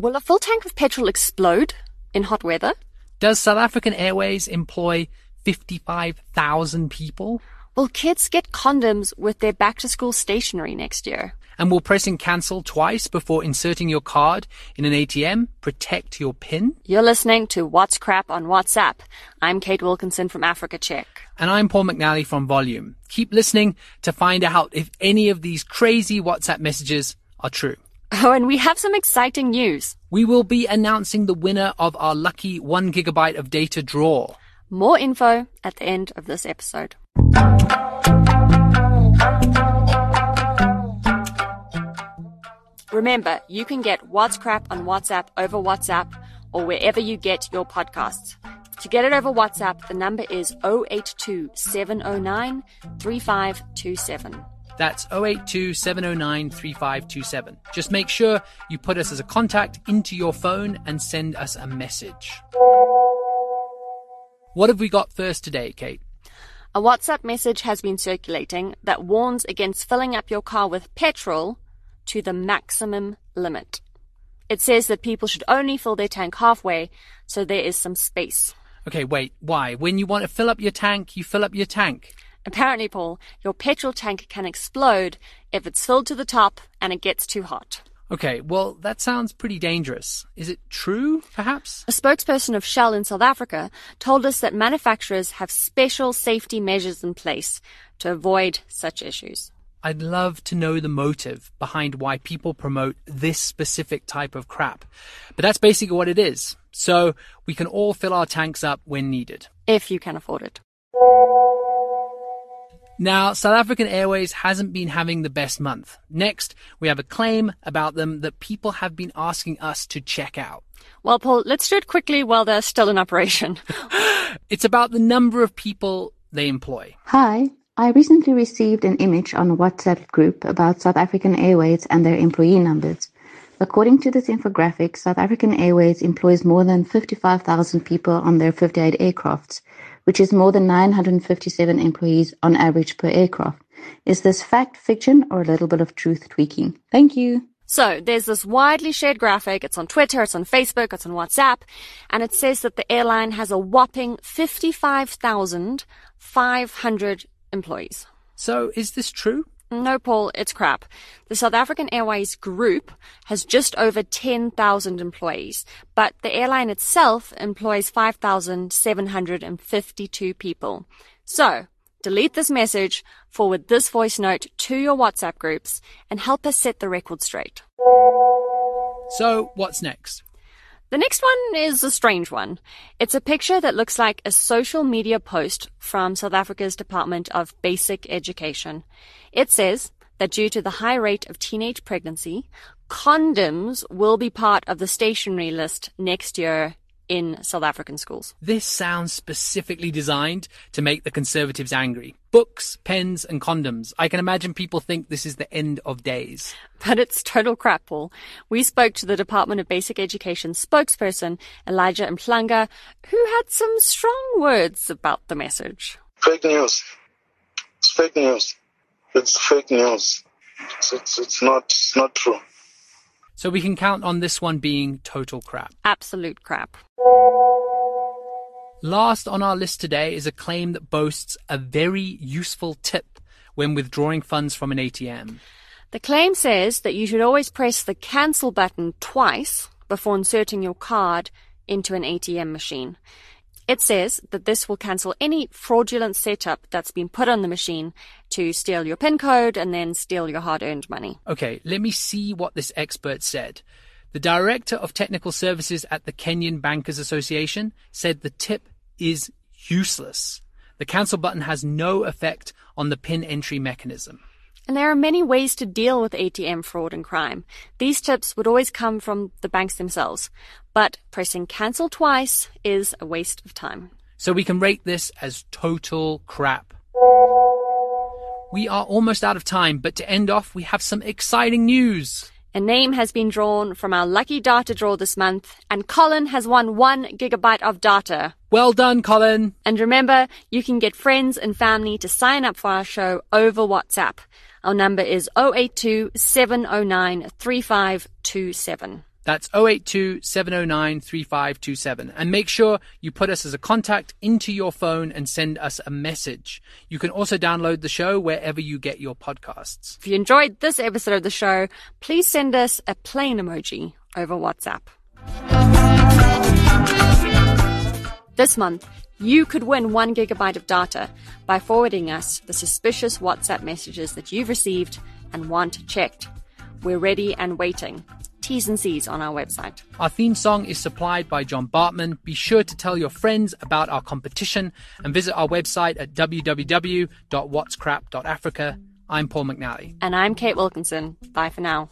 Will a full tank of petrol explode in hot weather? Does South African Airways employ 55,000 people? Will kids get condoms with their back to school stationery next year? And will pressing cancel twice before inserting your card in an ATM protect your PIN? You're listening to What's Crap on WhatsApp. I'm Kate Wilkinson from Africa Check. And I'm Paul McNally from Volume. Keep listening to find out if any of these crazy WhatsApp messages are true. Oh, and we have some exciting news. We will be announcing the winner of our lucky one gigabyte of data draw. More info at the end of this episode. Remember, you can get What's Crap on WhatsApp over WhatsApp or wherever you get your podcasts. To get it over WhatsApp, the number is 082 709 3527. That's 082 709 3527. Just make sure you put us as a contact into your phone and send us a message. What have we got first today, Kate? A WhatsApp message has been circulating that warns against filling up your car with petrol to the maximum limit. It says that people should only fill their tank halfway so there is some space. Okay, wait, why? When you want to fill up your tank, you fill up your tank. Apparently, Paul, your petrol tank can explode if it's filled to the top and it gets too hot. Okay, well, that sounds pretty dangerous. Is it true, perhaps? A spokesperson of Shell in South Africa told us that manufacturers have special safety measures in place to avoid such issues. I'd love to know the motive behind why people promote this specific type of crap. But that's basically what it is. So we can all fill our tanks up when needed. If you can afford it. Now, South African Airways hasn't been having the best month. Next, we have a claim about them that people have been asking us to check out. Well, Paul, let's do it quickly while they're still in operation. It's about the number of people they employ. Hi, I recently received an image on a WhatsApp group about South African Airways and their employee numbers. According to this infographic, South African Airways employs more than 55,000 people on their 58 aircrafts, which is more than 957 employees on average per aircraft. Is this fact, fiction, or a little bit of truth tweaking? Thank you. So there's this widely shared graphic. It's on Twitter, it's on Facebook, it's on WhatsApp, and it says that the airline has a whopping 55,500 employees. So is this true? No, Paul, it's crap. The South African Airways Group has just over 10,000 employees, but the airline itself employs 5,752 people. So, delete this message, forward this voice note to your WhatsApp groups, and help us set the record straight. So what's next? The next one is a strange one. It's a picture that looks like a social media post from South Africa's Department of Basic Education. It says that due to the high rate of teenage pregnancy, condoms will be part of the stationery list next year in South African schools. This sounds specifically designed to make the Conservatives angry. Books, pens, and condoms. I can imagine people think this is the end of days. But it's total crap, Paul. We spoke to the Department of Basic Education spokesperson, Elijah Mhlanga, who had some strong words about the message. Fake news. It's fake news. It's fake news. It's, it's, it's not it's not true. So we can count on this one being total crap. Absolute crap. Last on our list today is a claim that boasts a very useful tip when withdrawing funds from an ATM. The claim says that you should always press the cancel button twice before inserting your card into an ATM machine. It says that this will cancel any fraudulent setup that's been put on the machine to steal your PIN code and then steal your hard earned money. Okay, let me see what this expert said. The director of technical services at the Kenyan Bankers Association said the tip is useless. The cancel button has no effect on the PIN entry mechanism. And there are many ways to deal with ATM fraud and crime. These tips would always come from the banks themselves. But pressing cancel twice is a waste of time. So we can rate this as total crap. We are almost out of time, but to end off, we have some exciting news. A name has been drawn from our lucky data draw this month, and Colin has won one gigabyte of data. Well done, Colin. And remember, you can get friends and family to sign up for our show over WhatsApp. Our number is 082 709 3527. That's 082 709 3527. And make sure you put us as a contact into your phone and send us a message. You can also download the show wherever you get your podcasts. If you enjoyed this episode of the show, please send us a plane emoji over WhatsApp. This month, you could win one gigabyte of data by forwarding us the suspicious WhatsApp messages that you've received and want checked. We're ready and waiting. T's and C's on our website. Our theme song is supplied by John Bartmann. Be sure to tell your friends about our competition and visit our website at www.whatscrap.africa. I'm Paul McNally. And I'm Kate Wilkinson. Bye for now.